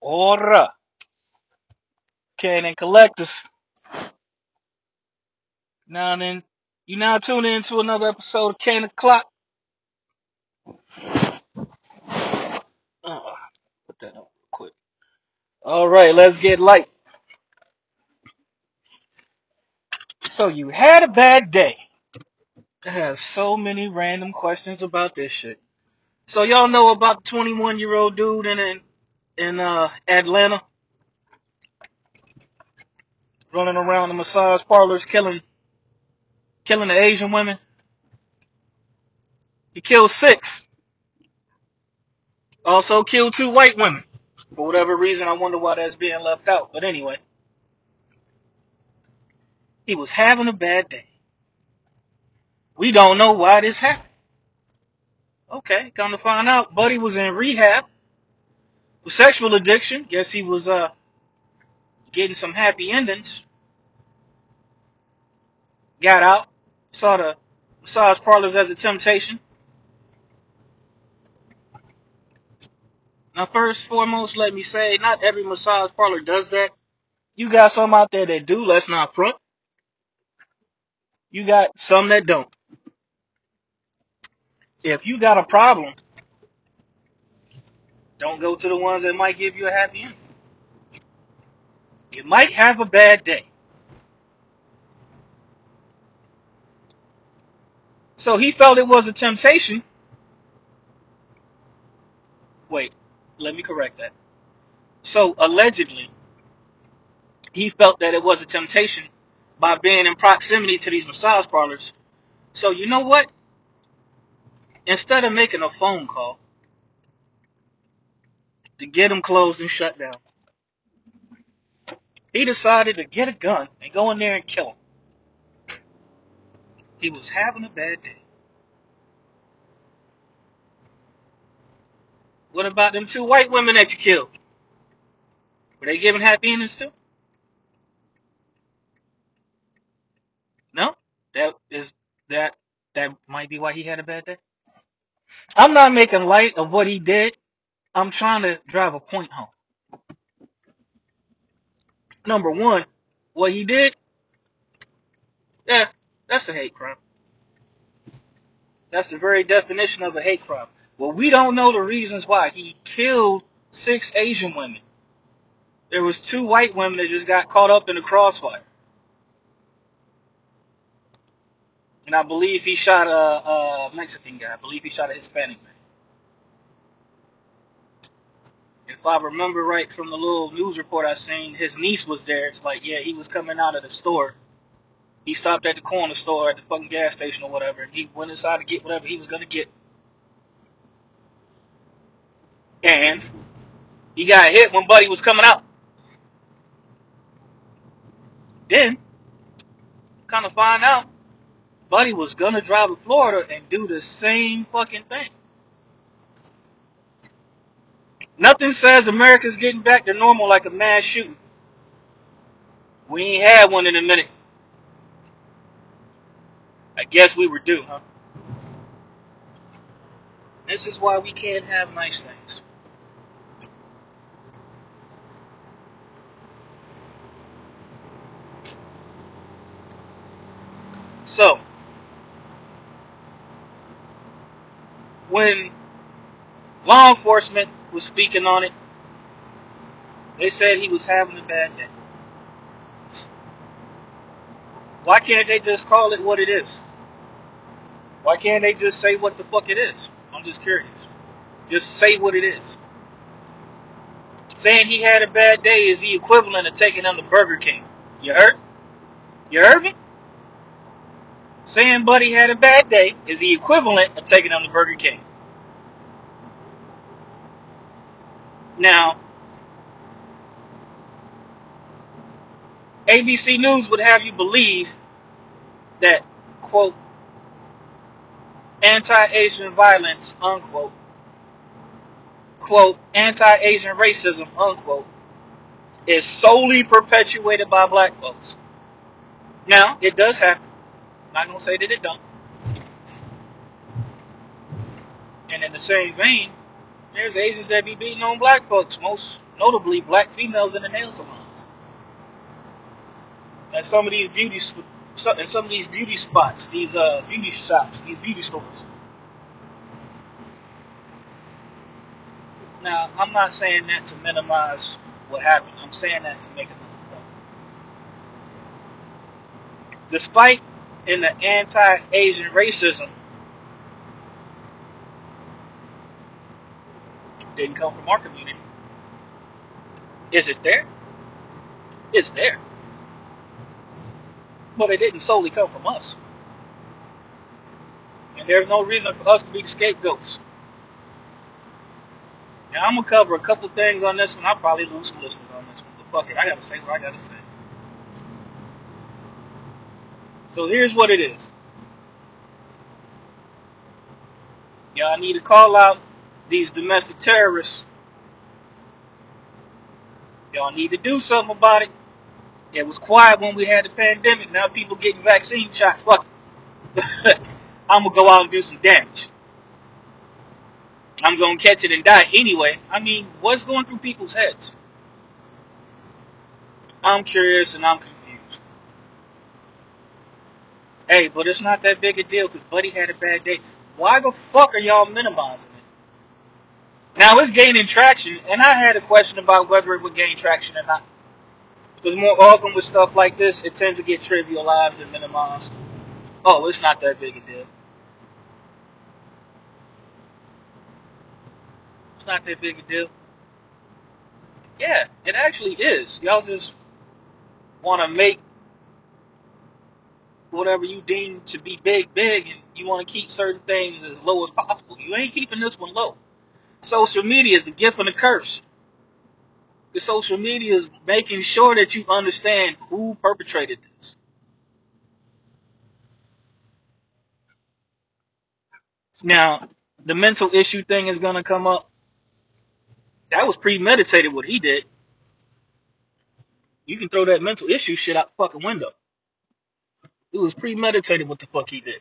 Order. Canon Collective. Now then, you now tune in to another episode of Canon Clock. Uh, put that up real quick. All right, let's get light. So you had a bad day. I have so many random questions about this shit. So y'all know about the 21 year old dude and in, in uh, Atlanta running around the massage parlors killing killing the Asian women. He killed six. Also killed two white women. For whatever reason, I wonder why that's being left out. But anyway, he was having a bad day. We don't know why this happened. Okay, come to find out, Buddy was in rehab for sexual addiction. Guess he was uh getting some happy endings. Got out, saw the massage parlors as a temptation. Now, first foremost, let me say, not every massage parlor does that. You got some out there that do. Let's not front. You got some that don't. If you got a problem, don't go to the ones that might give you a happy ending. You might have a bad day. So he felt it was a temptation. Wait, let me correct that. So allegedly, he felt that it was a temptation by being in proximity to these massage parlors. So you know what? Instead of making a phone call to get them closed and shut down, he decided to get a gun and go in there and kill him. He was having a bad day. What about them two white women that you killed? Were they giving happy endings too? No? That is that that might be why he had a bad day. I'm not making light of what he did. I'm trying to drive a point home. Number one, what he did, yeah, that's a hate crime. That's the very definition of a hate crime. Well, we don't know the reasons why he killed six Asian women. There was two white women that just got caught up in the crossfire. And I believe he shot a, a Mexican guy. I believe he shot a Hispanic man. If I remember right from the little news report I seen, his niece was there. It's like, yeah, he was coming out of the store. He stopped at the corner store at the fucking gas station or whatever, and he went inside to get whatever he was gonna get. And he got hit when Buddy was coming out. Then, kind of find out, Buddy was gonna drive to Florida and do the same fucking thing. Nothing says America's getting back to normal like a mass shooting. We ain't had one in a minute. I guess we were due, huh? This is why we can't have nice things. So, when law enforcement was speaking on it, they said he was having a bad day. Why can't they just call it what it is? Why can't they just say what the fuck it is? I'm just curious. Just say what it is. Saying he had a bad day is the equivalent of taking him to Burger King. You heard? You heard me? Saying Buddy had a bad day is the equivalent of taking him to Burger King. Now, ABC News would have you believe that, quote, anti-Asian violence, unquote, quote, anti-Asian racism, unquote, is solely perpetuated by black folks. Now, it does happen. I'm not gonna say that it don't. And in the same vein, there's Asians that be beating on black folks. Most notably black females in the nail salons and some of these beauty and some of these beauty spots, these uh, beauty shops, these beauty stores. Now, I'm not saying that to minimize what happened. I'm saying that to make another point. Despite in the anti-Asian racism didn't come from our community. Is it there? It's there. But it didn't solely come from us. And there's no reason for us to be the scapegoats. Now I'm gonna cover a couple things on this one. I'll probably lose some listeners on this one, but fuck it, I gotta say what I gotta say. So here's what it is. Y'all need to call out these domestic terrorists. Y'all need to do something about it. It was quiet when we had the pandemic. Now people getting vaccine shots. Fuck. I'm gonna go out and do some damage. I'm gonna catch it and die anyway. I mean, what's going through people's heads? I'm curious and I'm confused. Hey, but it's not that big a deal because Buddy had a bad day. Why the fuck are y'all minimizing it? Now it's gaining traction, and I had a question about whether it would gain traction or not. Because more often with stuff like this, it tends to get trivialized and minimized. Oh, it's not that big a deal. It's not that big a deal. Yeah, it actually is. Y'all just want to make whatever you deem to be big, big, and you want to keep certain things as low as possible. You ain't keeping this one low. Social media is the gift and the curse. The social media is making sure that you understand who perpetrated this. Now, the mental issue thing is going to come up that was premeditated what he did. You can throw that mental issue shit out the fucking window. It was premeditated what the fuck he did.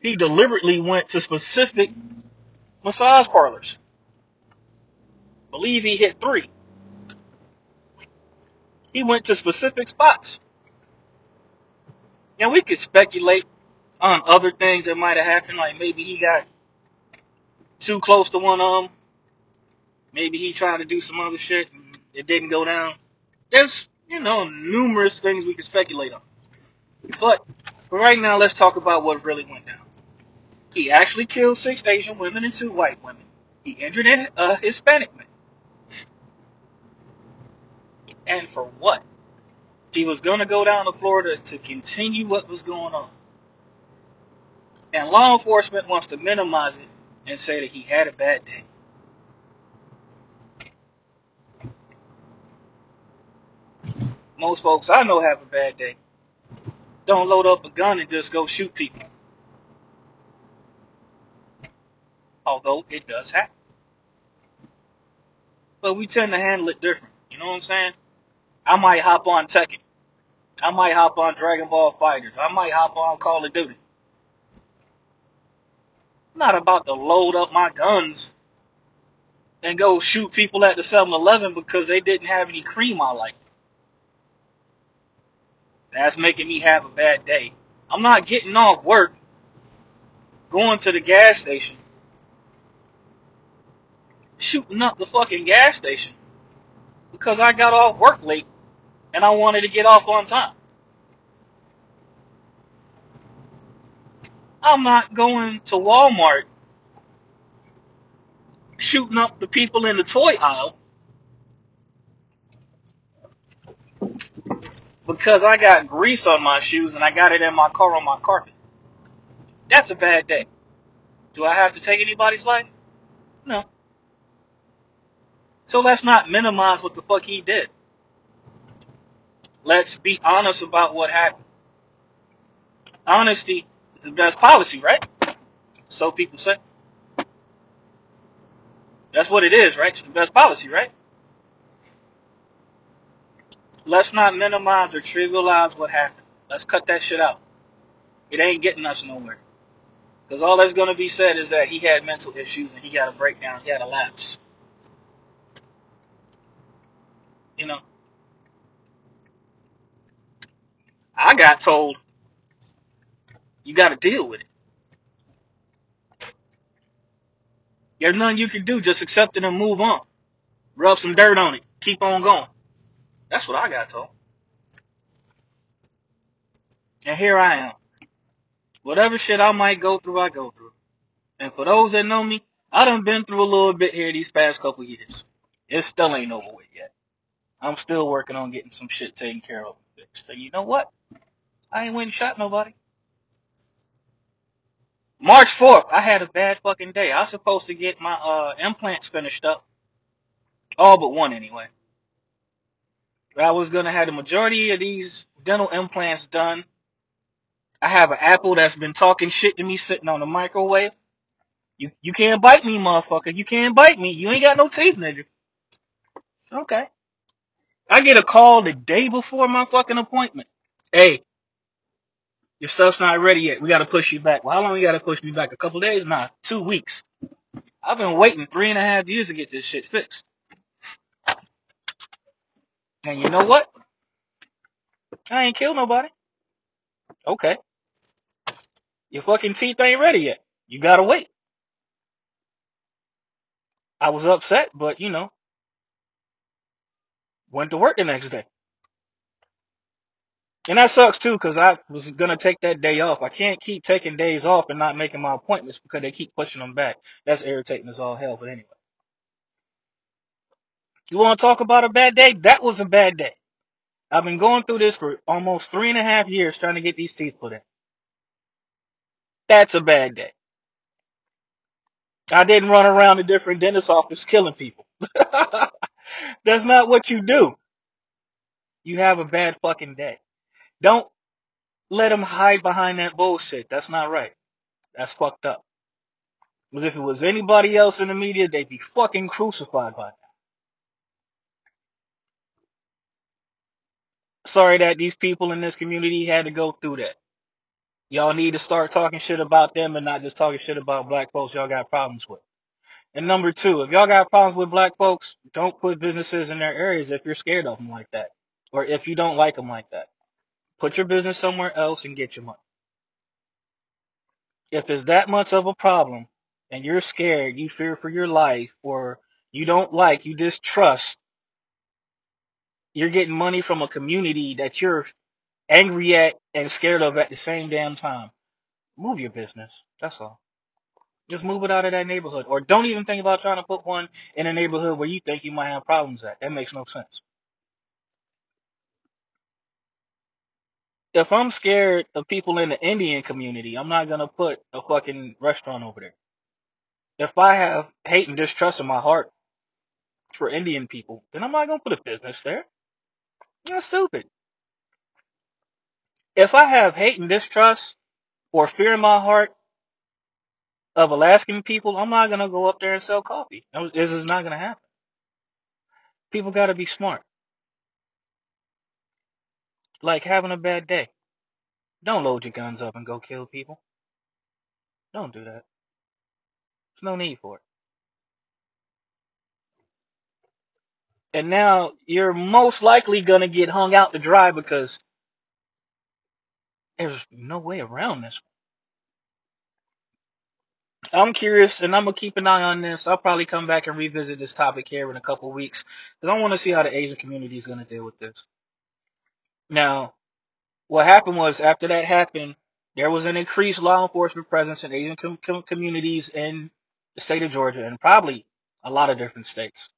He deliberately went to specific massage parlors. Believe he hit three. He went to specific spots. Now we could speculate on other things that might have happened, like maybe he got too close to one of them. Maybe he tried to do some other shit and it didn't go down. There's, you know, numerous things we can speculate on. But for right now, let's talk about what really went down. He actually killed six Asian women and two white women. He injured a Hispanic man. And for what? He was going to go down to Florida to continue what was going on. And law enforcement wants to minimize it and say that he had a bad day. Most folks I know have a bad day. Don't load up a gun and just go shoot people. Although it does happen. But we tend to handle it different. You know what I'm saying? I might hop on Tekken. I might hop on Dragon Ball FighterZ. I might hop on Call of Duty. I'm not about to load up my guns and go shoot people at the 7-Eleven because they didn't have any cream I like. That's making me have a bad day. I'm not getting off work, going to the gas station, shooting up the fucking gas station because I got off work late and I wanted to get off on time. I'm not going to Walmart shooting up the people in the toy aisle because I got grease on my shoes and I got it in my car on my carpet. That's a bad day. Do I have to take anybody's life? No. So let's not minimize what the fuck he did. Let's be honest about what happened. Honesty is the best policy, right? So people say. That's what it is, right? It's the best policy, right? Let's not minimize or trivialize what happened. Let's cut that shit out. It ain't getting us nowhere. Because all that's going to be said is that he had mental issues and he got a breakdown. He had a lapse. You know, I got told you got to deal with it. There's nothing you can do. Just accept it and move on. Rub some dirt on it. Keep on going. That's what I got told. And here I am. Whatever shit I might go through, I go through. And for those that know me, I done been through a little bit here these past couple years. It still ain't over with. I'm still working on getting some shit taken care of and fixed. And you know what? I ain't went and shot nobody. March 4th, I had a bad fucking day. I was supposed to get my uh implants finished up. All but one anyway. I was gonna have the majority of these dental implants done. I have an apple that's been talking shit to me sitting on the microwave. You you can't bite me, motherfucker. You can't bite me. You ain't got no teeth, nigga. Okay. I get a call the day before my fucking appointment. Hey, your stuff's not ready yet. We gotta push you back. Well, how long you gotta push me back? A couple days? Nah, two weeks. I've been waiting three and a half years to get this shit fixed. And you know what? I ain't killed nobody. Okay. Your fucking teeth ain't ready yet. You gotta wait. I was upset, but you know, went to work the next day. And that sucks too, cause I was gonna take that day off. I can't keep taking days off and not making my appointments because they keep pushing them back. That's irritating as all hell, but anyway. You wanna talk about a bad day? That was a bad day. I've been going through this for almost three and a half years trying to get these teeth put in. That's a bad day. I didn't run around the different dentist office killing people. That's not what you do. You have a bad fucking day. Don't let them hide behind that bullshit. That's not right. That's fucked up. Because if it was anybody else in the media, they'd be fucking crucified by now. Sorry that these people in this community had to go through that. Y'all need to start talking shit about them and not just talking shit about black folks y'all got problems with. And number two, if y'all got problems with black folks, don't put businesses in their areas if you're scared of them like that. Or if you don't like them like that. Put your business somewhere else and get your money. If it's that much of a problem and you're scared, you fear for your life, or you don't like, you distrust, you're getting money from a community that you're angry at and scared of at the same damn time. Move your business. That's all. Just move it out of that neighborhood. Or don't even think about trying to put one in a neighborhood where you think you might have problems at. That makes no sense. If I'm scared of people in the Indian community, I'm not gonna put a fucking restaurant over there. If I have hate and distrust in my heart for Indian people, then I'm not gonna put a business there. That's stupid. If I have hate and distrust or fear in my heart of Alaskan people, I'm not gonna go up there and sell coffee. This is not gonna happen. People gotta be smart. Like having a bad day. Don't load your guns up and go kill people. Don't do that. There's no need for it. And now you're most likely gonna get hung out to dry because there's no way around this. I'm curious, and I'm gonna keep an eye on this. I'll probably come back and revisit this topic here in a couple weeks because I want to see how the Asian community is gonna deal with this. Now, what happened was after that happened, there was an increased law enforcement presence in Asian com- com- communities in the state of Georgia and probably a lot of different states.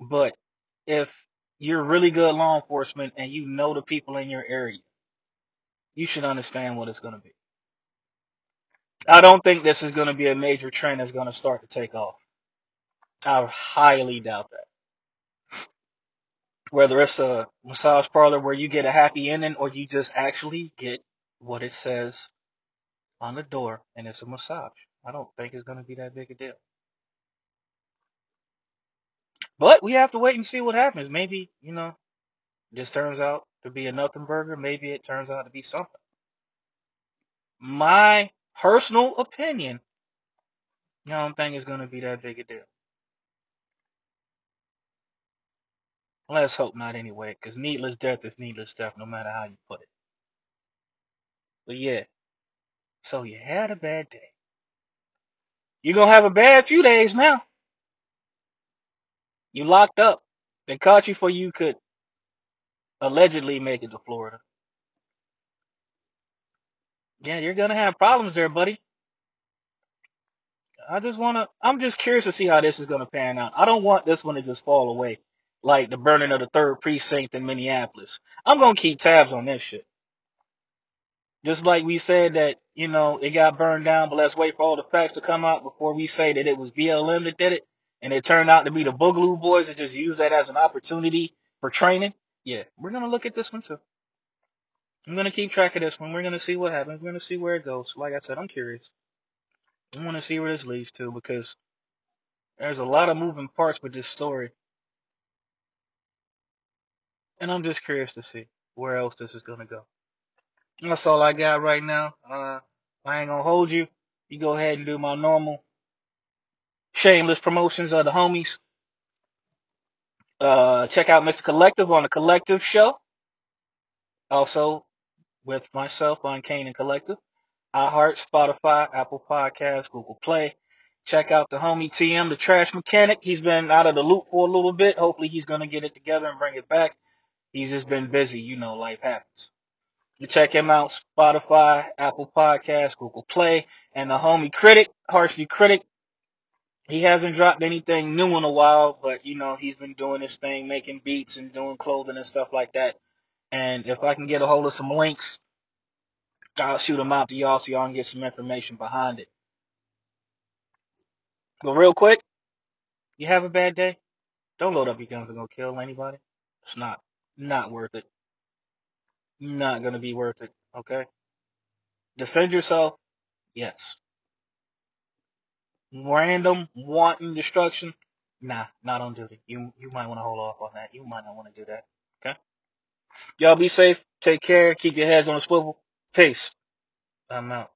But if you're really good law enforcement and you know the people in your area, you should understand what it's going to be. I don't think this is going to be a major trend that's going to start to take off. I highly doubt that. Whether it's a massage parlor where you get a happy ending or you just actually get what it says on the door and it's a massage. I don't think it's going to be that big a deal. But we have to wait and see what happens. Maybe, you know, this turns out to be a nothing burger. Maybe it turns out to be something. My personal opinion, I don't think it's going to be that big a deal. Let's hope not anyway, because needless death is needless death, no matter how you put it. But yeah, so you had a bad day. You're gonna have a bad few days now. You locked up. They caught you for you could allegedly make it to Florida. Yeah, you're gonna have problems there, buddy. I just wanna, I'm just curious to see how this is gonna pan out. I don't want this one to just fall away like the burning of the third precinct in Minneapolis. I'm gonna keep tabs on this shit. Just like we said that, you know, it got burned down, but let's wait for all the facts to come out before we say that it was BLM that did it. And it turned out to be the Boogaloo boys that just used that as an opportunity for training. Yeah, we're gonna look at this one too. I'm gonna keep track of this one. We're gonna see what happens. We're gonna see where it goes. Like I said, I'm curious. I want to see where this leads to because there's a lot of moving parts with this story, and I'm just curious to see where else this is gonna go. That's all I got right now. Uh, I ain't gonna hold you. You go ahead and do my normal shameless promotions of the homies. Uh, check out Mr. Collective on the Collective Show. Also with myself on Kane and Collective. iHeart, Spotify, Apple Podcasts, Google Play. Check out the homie TM, the trash mechanic. He's been out of the loop for a little bit. Hopefully he's gonna get it together and bring it back. He's just been busy. You know, life happens. You check him out, Spotify, Apple Podcasts, Google Play, and the homie Critic, Harshly Critic. He hasn't dropped anything new in a while, but you know, he's been doing his thing, making beats and doing clothing and stuff like that. And if I can get a hold of some links, I'll shoot them out to y'all so y'all can get some information behind it. But real quick, you have a bad day, don't load up your guns and go kill anybody. It's not, not worth it. Not gonna be worth it, okay? Defend yourself, yes. Random wanting destruction, nah, not on duty. You, you might want to hold off on that. You might not want to do that? Y'all be safe, take care, keep your heads on a swivel. Peace. I'm out.